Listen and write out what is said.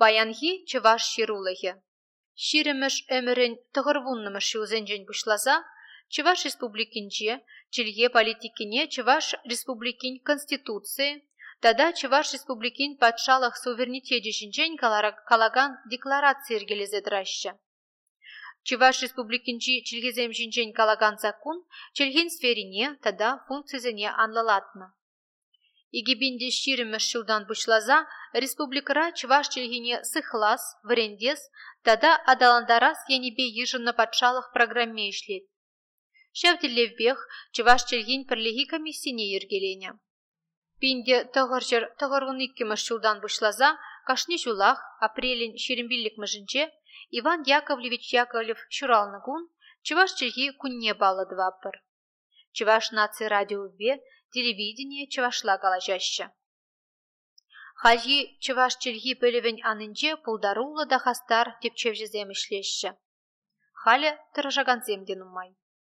Баянхи чываш ширулыхе. Ширемеш өмірін тұғырвуннымыш юзенжен бұшлаза, Чываш республикинче, чильге политикине Чываш республикин конституции, тада Чываш республикин патшалық суверенитеті жинжен калаган декларация ергелезедіраща. Чываш республикинчи чилгезем жинжен калаган закон, чилген сферине, тада функцизене анлалатны. Игибинде ширемеш шулдан бушлаза, республикара чываш чилгине сыхлас, врендес, тада адаландарас янебе ежинна патшалық программе ишлет. Шәвтелевбех чываш чилгин пірлеги комиссине ергелене. Пинде тығыржыр тығырғын иккіміш бушлаза, кашни жулах апрелин шерембиллик мыжынче Иван Яковлевич Яковлев шуралнығун чываш чилги кунне балыдваппыр. Чываш наци радиове телевидение чывашла калажаща. Хальи чываш чилги пөлевен анынче пулдарула да хастар тепчевжезем. Халя тырыжаган земден умай.